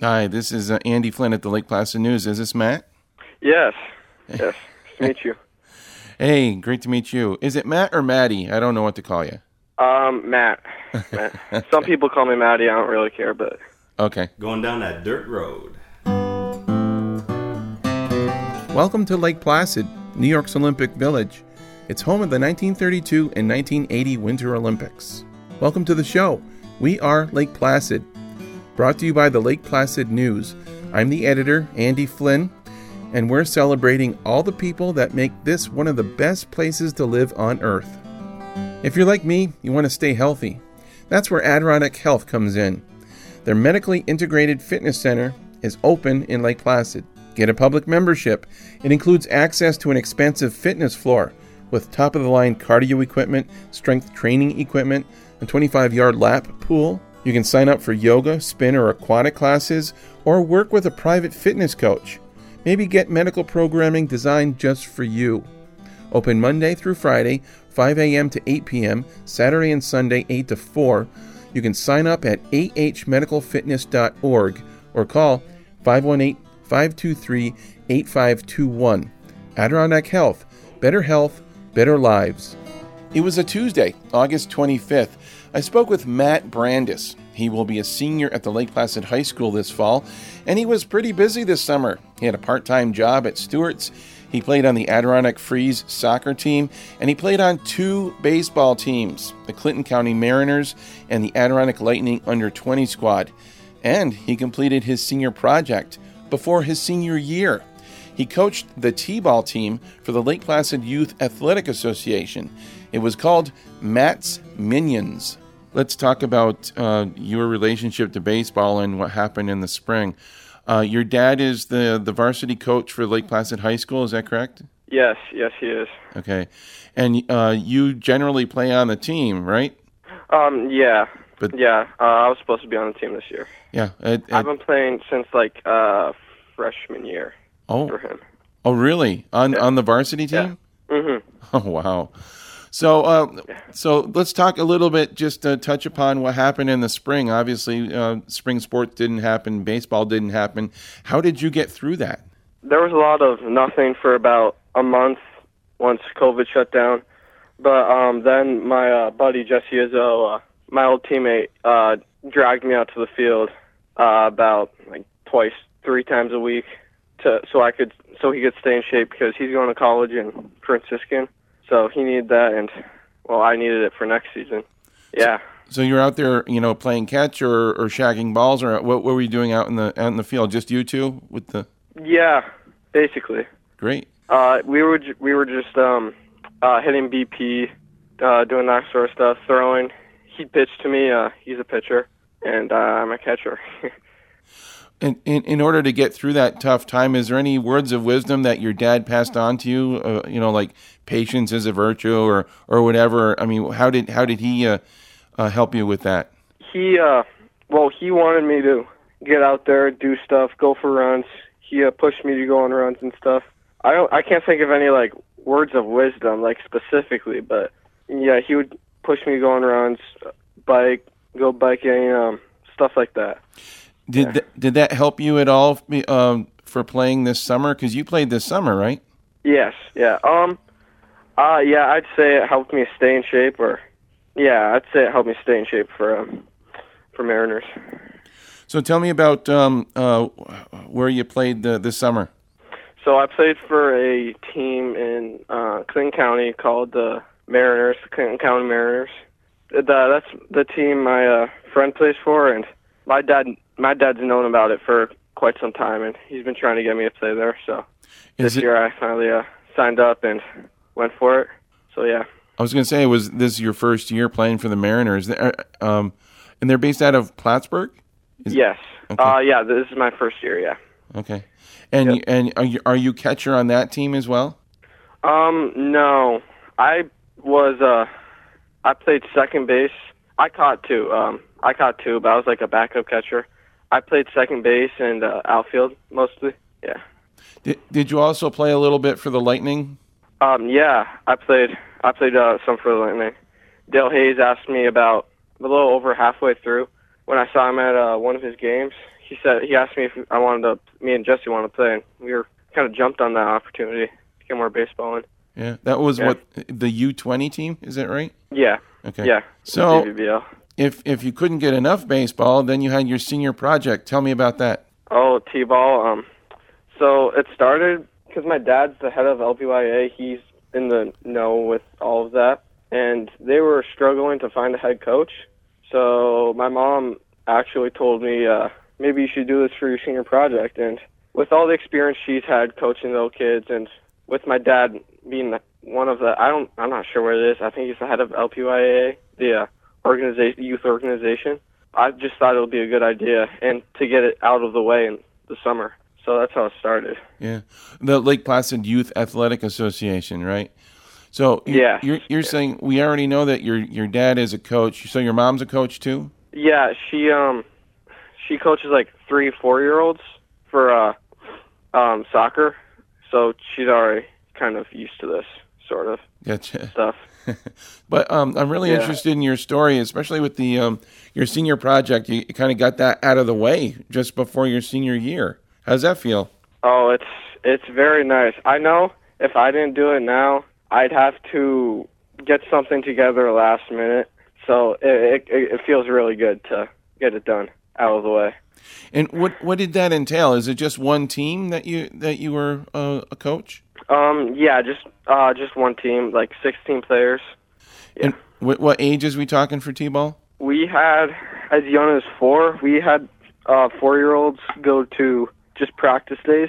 Hi, this is uh, Andy Flynn at the Lake Placid News. Is this Matt? Yes. Yes. Nice to meet you. Hey, great to meet you. Is it Matt or Maddie? I don't know what to call you. Um, Matt. Matt. Some people call me Maddie. I don't really care, but Okay. Going down that dirt road. Welcome to Lake Placid, New York's Olympic Village. It's home of the 1932 and 1980 Winter Olympics. Welcome to the show. We are Lake Placid. Brought to you by the Lake Placid News. I'm the editor, Andy Flynn, and we're celebrating all the people that make this one of the best places to live on Earth. If you're like me, you want to stay healthy. That's where Adirondack Health comes in. Their medically integrated fitness center is open in Lake Placid. Get a public membership. It includes access to an expansive fitness floor with top of the line cardio equipment, strength training equipment, a 25 yard lap pool. You can sign up for yoga, spin, or aquatic classes, or work with a private fitness coach. Maybe get medical programming designed just for you. Open Monday through Friday, 5 a.m. to 8 p.m., Saturday and Sunday, 8 to 4. You can sign up at ahmedicalfitness.org or call 518 523 8521. Adirondack Health. Better health, better lives. It was a Tuesday, August 25th. I spoke with Matt Brandis. He will be a senior at the Lake Placid High School this fall, and he was pretty busy this summer. He had a part time job at Stewart's. He played on the Adirondack Freeze soccer team, and he played on two baseball teams the Clinton County Mariners and the Adirondack Lightning Under 20 squad. And he completed his senior project before his senior year. He coached the T ball team for the Lake Placid Youth Athletic Association. It was called Matt's Minions. Let's talk about uh, your relationship to baseball and what happened in the spring. Uh, your dad is the, the varsity coach for Lake Placid High School, is that correct? yes, yes, he is. Okay. And uh, you generally play on the team, right? Um, yeah. But- yeah, uh, I was supposed to be on the team this year. Yeah. at- at- I've been playing since like uh freshman year oh, for him. oh, really? On, on the varsity team? Mhm. Oh wow. So, uh, so let's talk a little bit, just to touch upon what happened in the spring. Obviously, uh, spring sports didn't happen, baseball didn't happen. How did you get through that? There was a lot of nothing for about a month once COVID shut down. But um then my uh, buddy Jesse Izzo, uh, my old teammate, uh dragged me out to the field uh about like twice, three times a week to so I could so he could stay in shape because he's going to college in Franciscan. So he needed that and well I needed it for next season. Yeah. So you're out there, you know, playing catch or, or shagging balls, or what, what were you doing out in the out in the field? Just you two with the Yeah, basically. great. Uh, we were we were just um, uh, hitting BP, uh, doing that sort of stuff, throwing. He pitched to me. Uh, he's a pitcher, and uh, I'm a catcher. In, in in order to get through that tough time, is there any words of wisdom that your dad passed on to you? Uh, you know, like patience is a virtue, or or whatever. I mean, how did how did he uh, uh, help you with that? he uh, well, he wanted me to get out there, do stuff, go for runs. He uh, pushed me to go on runs and stuff. I don't. I can't think of any like words of wisdom like specifically, but yeah, he would push me to go on runs, bike, go biking, um, stuff like that. Did th- did that help you at all um, for playing this summer? Because you played this summer, right? Yes, yeah. Um uh yeah, I'd say it helped me stay in shape or yeah, I'd say it helped me stay in shape for um for Mariners. So tell me about um, uh, where you played the, this summer. So I played for a team in uh Clinton County called the Mariners, the Clinton County Mariners. The, that's the team my uh, friend plays for and my dad my dad's known about it for quite some time and he's been trying to get me to play there, so Is this it, year I finally uh signed up and went for it. So yeah. I was going to say, was this your first year playing for the Mariners? Uh, Um, and they're based out of Plattsburgh. Is- yes. Okay. Uh yeah, this is my first year, yeah. Okay, and you, and are you are you catcher on that team as well? Um, no. I was uh I played second base. I caught two. Um I caught two, but I was like a backup catcher. I played second base and uh, outfield mostly. Yeah. Did, did you also play a little bit for the Lightning? Um yeah, I played I played uh, some for the Lightning. Dale Hayes asked me about a little over halfway through when I saw him at uh, one of his games, he said he asked me if I wanted to. Me and Jesse wanted to play, and we were kind of jumped on that opportunity to get more baseball in. Yeah, that was Yeah. what the U twenty team is that right? Yeah, Okay. yeah. So. If if you couldn't get enough baseball, then you had your senior project. Tell me about that. Oh, T-ball. Um, so it started because my dad's the head of LPYA. He's in the know with all of that, and they were struggling to find a head coach. So my mom actually told me uh, maybe you should do this for your senior project. And with all the experience she's had coaching little kids, and with my dad being one of the, I don't, I'm not sure what it is. I think he's the head of LPYA, the uh, organization, youth organization. I just thought it would be a good idea and to get it out of the way in the summer. So that's how it started. Yeah, the Lake Placid Youth Athletic Association, right? So you- Yeah. you're you're saying we already know that your your dad is a coach. So your mom's a coach too. Yeah, she um she coaches like three, four year olds for uh um soccer. So she's already kind of used to this sort of Gotcha. stuff. But um, I'm really Yeah. interested in your story, especially with the um, your senior project. You, you kind of got that out of the way just before your senior year. How's that feel? Oh, it's it's very nice. I know if I didn't do it now, I'd have to get something together last minute. So it it, it feels really good to get it done out of the way. And what what did that entail? Is it just one team that you that you were uh, a coach? Um, yeah, just uh, just one team, like 16 players. And what, what age is we talking for t-ball? We had as young as four. We had uh, four-year-olds go to just practice days,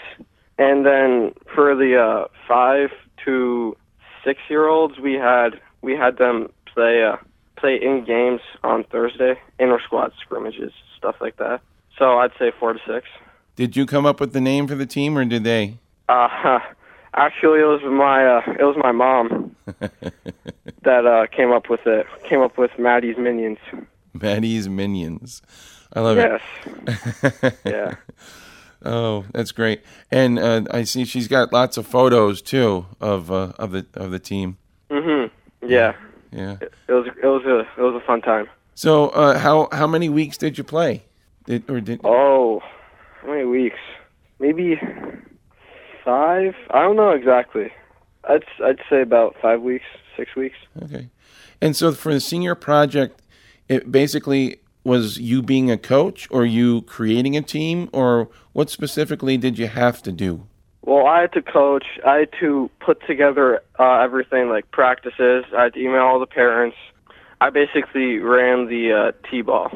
and then for the uh, five to six-year-olds, we had we had them play uh, play in games on Thursday, inter squad scrimmages, stuff like that. So I'd say four to six. Did you come up with the name for the team, or did they? Uh, actually, it was my uh, it was my mom that uh, came up with it. Came up with Maddie's Minions. Maddie's Minions. I love Yes. it. Yes. yeah. Oh, that's great. And uh, I see she's got lots of photos too of uh, of the of the team. Mhm. Yeah. Yeah. It was it was a it was a fun time. So uh, how how many weeks did you play? Did or did Oh, how many weeks? Maybe five. I don't know exactly. I'd I'd say about five weeks, six weeks. okay? And so for the senior project, it basically was you being a coach, or you creating a team, or what specifically did you have to do? Well, I had to coach. I had to put together uh, everything like practices. I had to email all the parents. I basically ran the uh, t-ball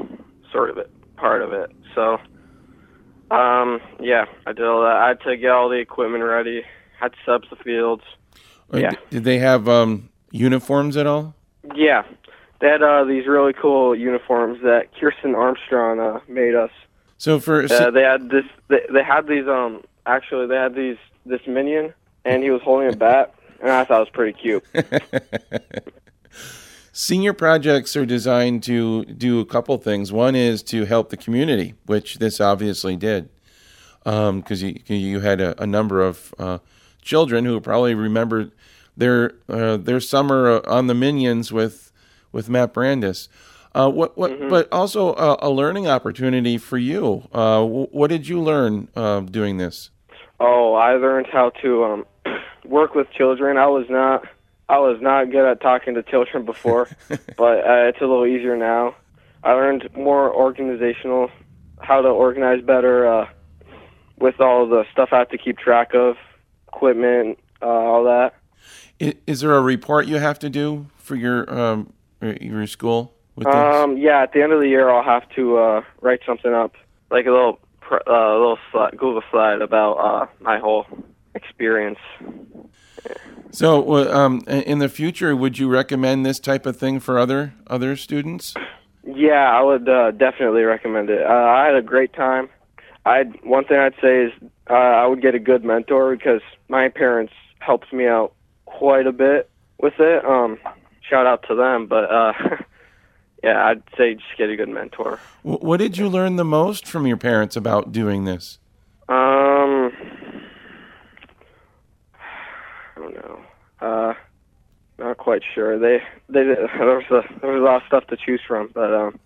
sort of it, part of it. So, um, yeah, I did all that. I had to get all the equipment ready. Had to set up the fields. Or Yeah. Did they have um, uniforms at all? Yeah, they had uh, these really cool uniforms that Kirsten Armstrong uh, made us. So for Uh, they had this. They, they had these. Um, actually, they had these. This minion, and he was holding a bat, and I thought it was pretty cute. Senior projects are designed to do a couple things. One is to help the community, which this obviously did, because you you had a, a number of uh, children who probably remember their uh, their summer uh, on the Minions with with Matt Brandis. Uh, what what, but also a, a learning opportunity for you. Uh, wh- what did you learn uh, doing this? Oh, I learned how to um, work with children. I was not. I was not good at talking to children before, but uh, it's a little easier now. I learned more organizational, how to organize better uh, with all the stuff I have to keep track of, equipment, uh, all that. Is, is there a report you have to do for your um, your school? Um, yeah, at the end of the year, I'll have to uh, write something up, like a little uh, little slide, Google slide about uh, my whole experience. So, um, in the future, would you recommend this type of thing for other other students? Yeah, I would uh, definitely recommend it. Uh, I had a great time. I one thing I'd say is uh, I would get a good mentor because my parents helped me out quite a bit with it. Um, shout out to them, but uh, yeah, I'd say just get a good mentor. What did you learn the most from your parents about doing this? Um, I don't know. Uh, not quite sure. They they there was a there was a lot of stuff to choose from, but um,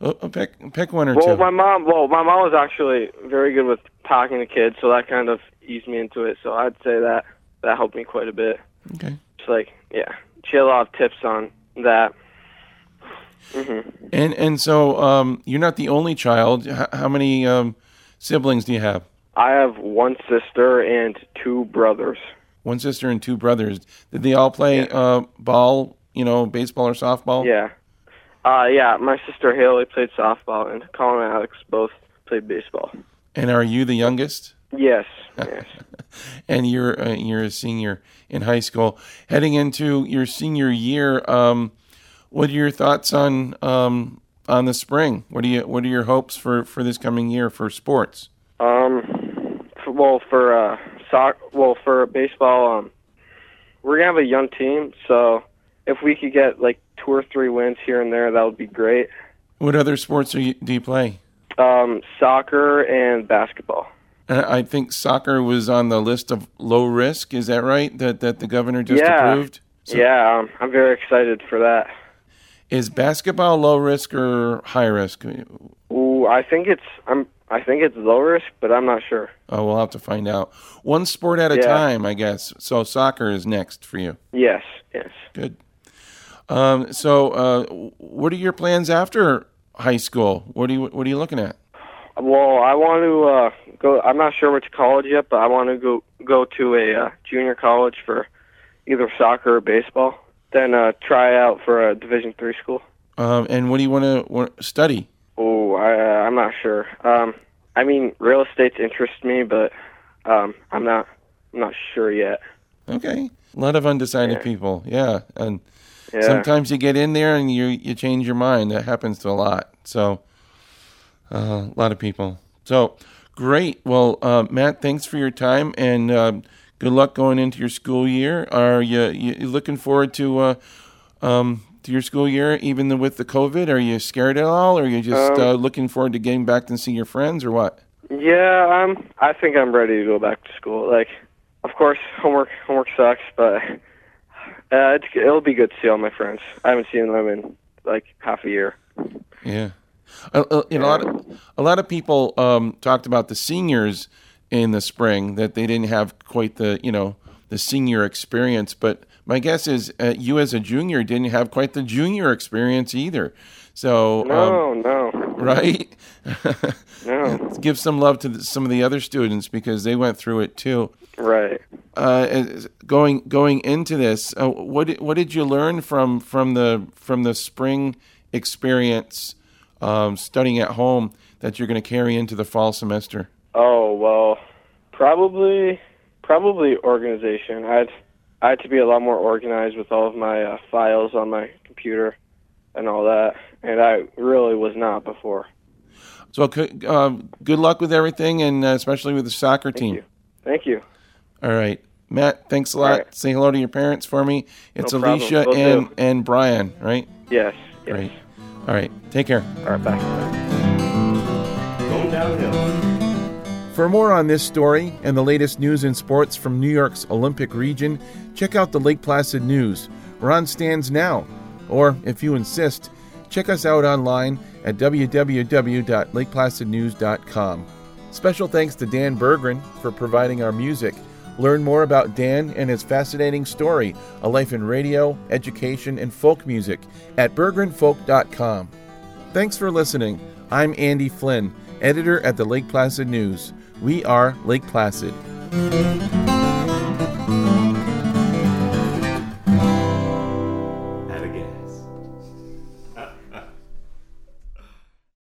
Uh, uh, pick pick one or Well, two. my mom. Well, my mom was actually very good with talking to kids, so that kind of eased me into it. So I'd say that that helped me quite a bit. Okay. It's like, yeah, she had a lot of tips on that. Mm-hmm. And and so um, you're not the only child. H- how many um, siblings do you have? I have one sister and two brothers. One sister and two brothers. Did they all play Yeah. uh, ball? You know, baseball or softball? Yeah. Uh, yeah, my sister Haley played softball, and Colin and Alex both played baseball. And are you the youngest? Yes, yes. and you're uh, you're a senior in high school, heading into your senior year. Um, what are your thoughts on um, on the spring? What are you What are your hopes for, for this coming year for sports? Um, f well, for uh, soc, well, for baseball, um, we're gonna have a young team, so if we could get like two or three wins here and there, that would be great. What other sports are you, do you play? Um, soccer and basketball. I think soccer was on the list of low risk. Is that right? That that the governor just Yeah. approved. So yeah, um, I'm very excited for that. Is basketball low risk or high risk? Ooh, I think it's I'm I think it's low risk, but I'm not sure. Oh, we'll have to find out. One sport at a Yeah. time, I guess. So soccer is next for you. Yes, yes. Good. Um, so, uh, what are your plans after high school? What are you What are you looking at? Well, I want to uh, go. I'm not sure which college yet, but I want to go go to a uh, junior college for either soccer or baseball. Then uh, try out for a Division three school. Um, and what do you want to study? Oh, I, uh, I'm not sure. Um, I mean, real estate's interest me, but um, I'm not. I'm not sure yet. Okay, a lot of undecided Yeah. people. Yeah, and Yeah. sometimes you get in there and you you change your mind. That happens to a lot. So, uh, a lot of people. So, great. Well, uh, Matt, thanks for your time and uh, good luck going into your school year. Are you, you looking forward to uh, um, to your school year, even with the COVID? Are you scared at all, or are you just Um, uh, looking forward to getting back and seeing your friends, or what? Yeah, I'm. I think I'm ready to go back to school. Like, of course, homework homework sucks, but uh, it's, it'll be good to see all my friends. I haven't seen them in like half a year. Yeah, a, a, you know, a lot of a lot of people um, talked about the seniors in the spring that they didn't have quite the you know the senior experience. But my guess is uh, you as a junior didn't have quite the junior experience either. So um, No, no, right, no. give some love to the, some of the other students because they went through it too. Right. Uh, going going into this, uh, what did, what did you learn from from the from the spring experience um, studying at home that you're going to carry into the fall semester? Oh well, probably probably organization. I'd I had to be a lot more organized with all of my uh, files on my computer and all that, and I really was not before. So c- um, good luck with everything, and uh, especially with the soccer team. you. Thank you. All right, Matt. Thanks a lot. All right. Say hello to your parents for me. It's No problem. Alicia Will and do. and Brian, right? Yes. yes. Great. All right. Take care. All right. Bye. Going downhill. For more on this story and the latest news and sports from New York's Olympic region, check out the Lake Placid News. We're on stands now. Or, if you insist, check us out online at www.lakeplacidnews.com. Special thanks to Dan Berggren for providing our music. Learn more about Dan and his fascinating story, a life in radio, education, and folk music at berggrenfolk.com. Thanks for listening. I'm Andy Flynn, editor at the Lake Placid News. We are Lake Placid.